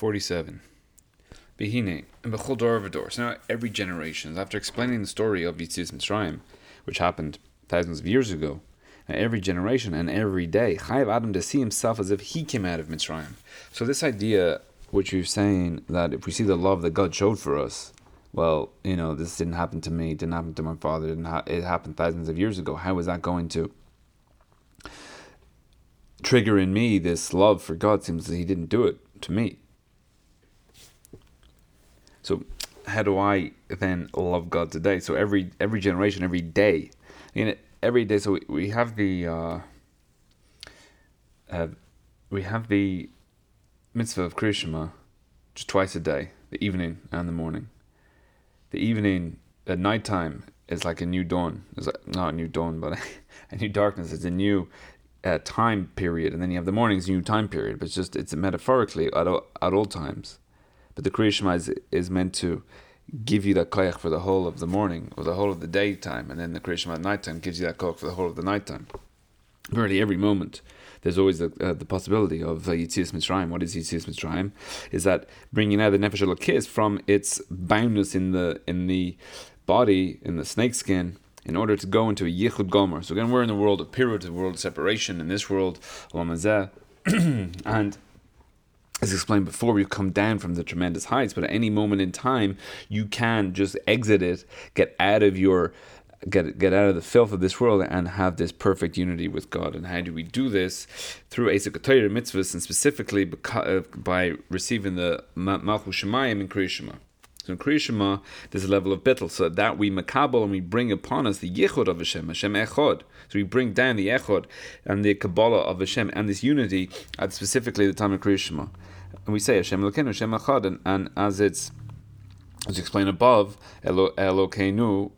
47. Behine, and Bechol Dor Vador. So now every generation, after explaining the story of Yitzis Mitzrayim, which happened thousands of years ago, every generation and every day, Chayav Adam to see himself as if he came out of Mitzrayim. So this idea, which you're saying, that if we see the love that God showed for us, well, you know, this didn't happen to me, didn't happen to my father, didn't ha- it happened thousands of years ago. How is that going to trigger in me this love for God? Seems that he didn't do it to me. So how do I then love God today? So every every generation, every day, I mean, every day. So we, we have the uh, uh, we have the mitzvah of Kriyashma just twice a day, the evening and the morning. The evening at nighttime is like a new dawn. It's like, not a new dawn, but a new darkness. It's a new uh, time period, and then you have the morning's new time period. But it's just it's metaphorically at all, at all times. But the Kriya Shema is, is meant to give you that koyach for the whole of the morning or the whole of the daytime, and then the Kriya Shema at nighttime gives you that koyach for the whole of the nighttime. Really, every moment, there's always the, uh, the possibility of uh, Yitzias Mitzrayim. What is Yitzias Mitzrayim? Is that bringing out the Nefesh Elokis from its boundness in the in the body, in the snakeskin, in order to go into a Yichud Gomer. So again, we're in the world of Pirut, the world of separation. In this world, and as explained before, we've come down from the tremendous heights, but at any moment in time, you can just exit it, get out of your get get out of the filth of this world and have this perfect unity with God. And how do we do this? Through Asik mitzvahs, and specifically uh, by receiving the Malchus Shemayim in Kriyashima. So in Kriyashima, there's a level of bittel, so that we makabel and we bring upon us the yichud of Hashem, Hashem echod. So we bring down the echod and the kabbalah of Hashem and this unity at specifically the time of Kriyashima and we say Hashem Elokeinu, Hashem Echad, and, and as it's as explained above, Elo, Elokeinu,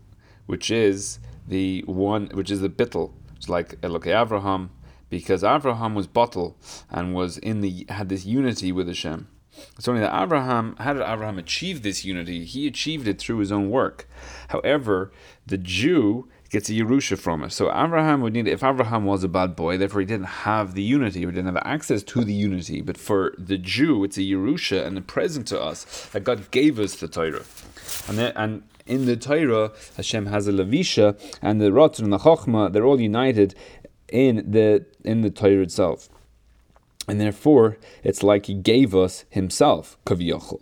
which is the one, which is the bittel, it's like Elokei Avraham, because Avraham was bottle and was in the had this unity with Hashem. It's only that Abraham, how did Abraham achieve this unity? He achieved it through his own work. However, the Jew gets a Yerusha from it. So Abraham would need, if Abraham was a bad boy, therefore he didn't have the unity, or didn't have access to the unity. But for the Jew, it's a Yerusha and a present to us that God gave us the Torah. And, then, and in the Torah, Hashem has a Levisha, and the Ratzon and the Chochmah, they're all united in the in the Torah itself. And therefore, it's like he gave us himself, Kaviyachol.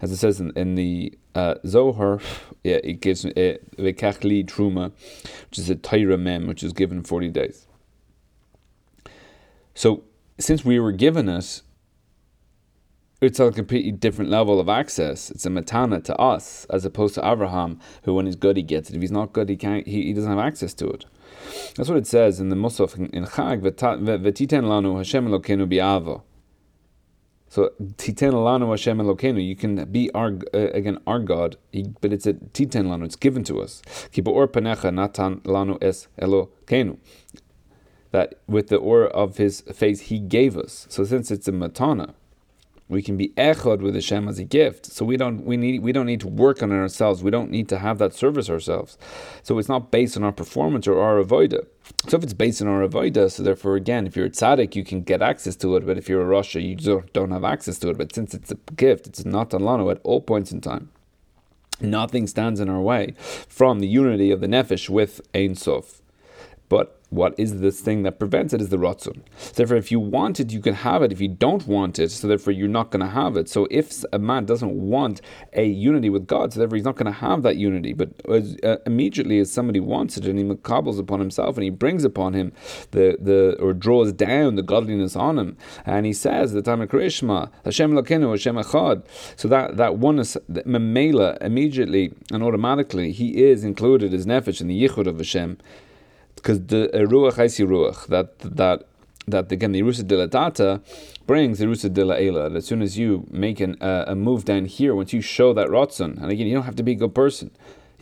As it says in, in the uh, Zohar, yeah, it gives Vekachli Truma, which is a Taira Mem, which is given 40 days. So, since we were given it, it's a completely different level of access. It's a matana to us, as opposed to Abraham, who when he's good he gets it. If he's not good, he can't. He, he doesn't have access to it. That's what it says in the Musaf in Chag. V'titen lanu Hashem Elokeinu bi'ava. So Titen Lanu Hashem Elokeinu, you can be our uh, again our God, but it's a Titen Lanu, it's given to us. Or Panecha Natan Lanu Es Elokeinu. That with the or of his face he gave us. So since it's a matana, we can be echad with Hashem as a gift. So we don't we need we don't need to work on it ourselves. We don't need to have that service ourselves. So it's not based on our performance or our avoida. So if it's based on our avoida, so therefore again, if you're a tzaddik, you can get access to it. But if you're a rasha, you don't have access to it. But since it's a gift, it's not alano at all points in time. Nothing stands in our way from the unity of the nefesh with Ein Sof. But what is this thing that prevents it is the. So therefore, if you want it, you can have it. If you don't want it, so therefore you're not going to have it. So if a man doesn't want a unity with God, so therefore he's not going to have that unity. But as, uh, immediately as somebody wants it and he makabels upon himself and he brings upon him the, the or draws down the godliness on him, and he says the time of Krishma, Hashem Lokenu, Hashem Echad. So that that oneness, memela, immediately and automatically, he is included as nefesh in the yichud of Hashem because the ruach haisi ruach that that that again the rusa dilatata brings the rusa dilaela. As soon as you make an, uh, a move down here, once you show that rotzon, and again you don't have to be a good person,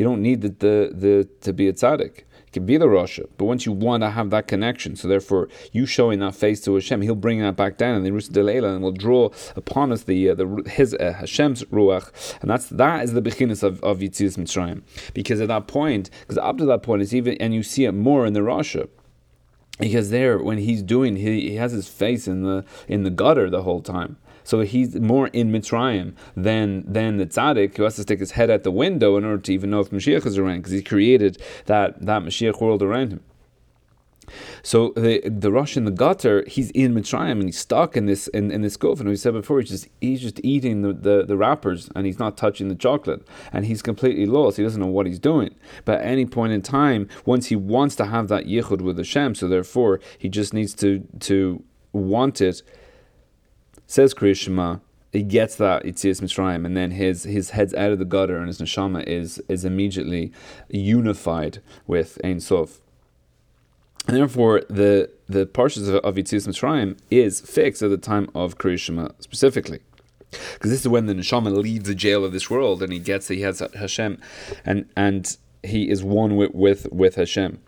you don't need the the, the to be a tzaddik. It can be the Rasha, but once you want to have that connection, so therefore you showing that face to Hashem, He'll bring that back down, and the Rusa Delela, and will draw upon us the uh, the His uh, Hashem's Ruach, and that's that is the beginning of of Yitzis Mitzrayim, because at that point, because up to that point, it's even and you see it more in the Rasha. Because there when he's doing he, he has his face in the in the gutter the whole time So he's more in Mitzrayim than than the tzaddik who has to stick his head out the window in order to even know if Mashiach is around because he created that that Mashiach world around him. So the the Rosh in the gutter, he's in Mitzrayim and he's stuck in this in, in this. And we said before, he's just he's just eating the, the, the wrappers and he's not touching the chocolate. And he's completely lost. He doesn't know what he's doing. But at any point in time, once he wants to have that yichud with Hashem, so therefore he just needs to to want it. Says Krishma, he gets that Yitzias Mitzrayim, and then his his head's out of the gutter, and his neshama is is immediately unified with Ein Sof. And therefore, the the parshas of, of Yitzias Mitzrayim is fixed at the time of Kriyashima specifically. Because this is when the neshama leaves the jail of this world and he gets he has Hashem, and and he is one with with, with Hashem.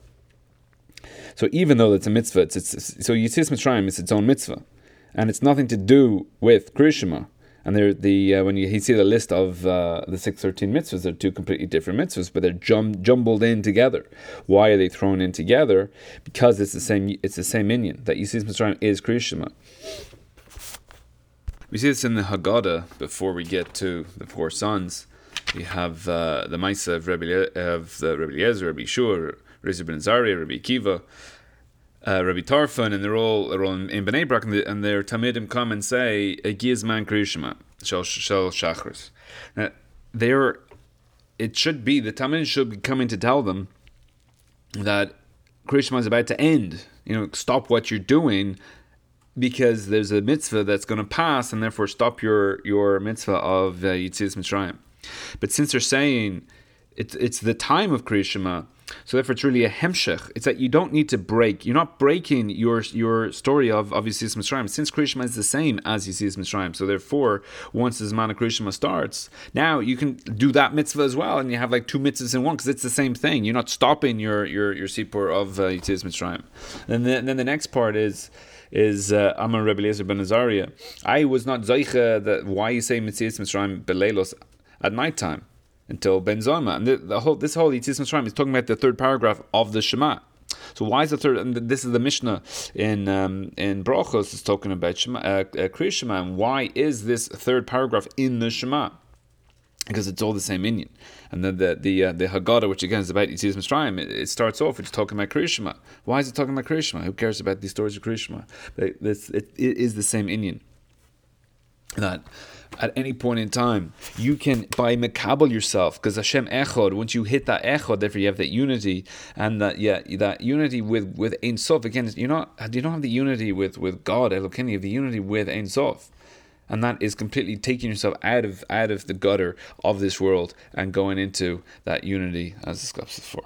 So even though it's a mitzvah, it's, it's so Yitzias Mitzrayim is its own mitzvah, and it's nothing to do with Kriyashima. And they're the uh, when you, you, see the list of uh, the six thirteen mitzvahs, they're two completely different mitzvahs, but they're jum- jumbled in together. Why are they thrown in together? Because it's the same. It's the same inyan that Yitzias Mitzrayim is Kriyashima. We see this in the Haggadah before we get to the four sons. We have uh, the Maisa of Rabbi, of the Rabbi Eliezer, Rabbi Shur, Rizal ben Zaria, Rabbi Kiva, uh, Rabbi Tarfon, and they're all, they're all in, in Bnei Brak, and, the, and their Talmidim come and say, Giz man krishma, shel shachris. Now, they're, it should be, the Talmidim should be coming to tell them that Krishma is about to end. You know, stop what you're doing because there's a mitzvah that's going to pass, and therefore stop your, your mitzvah of uh, Yitzias Mitzrayim. But since they're saying it's, it's the time of Krishma, so therefore, it's really a hemshech. It's that you don't need to break. You're not breaking your your story of of Yitzias Mitzrayim, since Krishma is the same as Yitzias Mitzrayim. So therefore, once the Zman of Krishma starts, now you can do that mitzvah as well, and you have like two mitzvahs in one because it's the same thing. You're not stopping your your your sipur of uh, Yitzias Mitzrayim. And then, then the next part is is uh, Amar Rebbe Eliezer ben Azariah. I was not zeicha that why you say Mitzvah Mitzrayim beleilos at night time until Ben Zoma. And the, the, whole this whole Yitzis Mitzrayim is talking about the third paragraph of the Shema. So why is the third? And this is the Mishnah in um, in Brachos is talking about Shema, uh, uh, Shema, and why is this third paragraph in the Shema? Because it's all the same inyan, and then the the uh, the Haggadah, which again is about Yitzis Mitzrayim, it, it, starts off it's talking about Kriyishma. Why is it talking about Kriyishma? Who cares about these stories of Kriyishma? But it, it is the same inyan that at any point in time. You can by makabel yourself because Hashem echod. Once you hit that echod, therefore you have that unity and that yeah that unity with with Ein Sof. Again, you're not you don't have the unity with with God Elokim. You have the unity with Ein Sof. And that is completely taking yourself out of out of the gutter of this world and going into that unity as discussed before.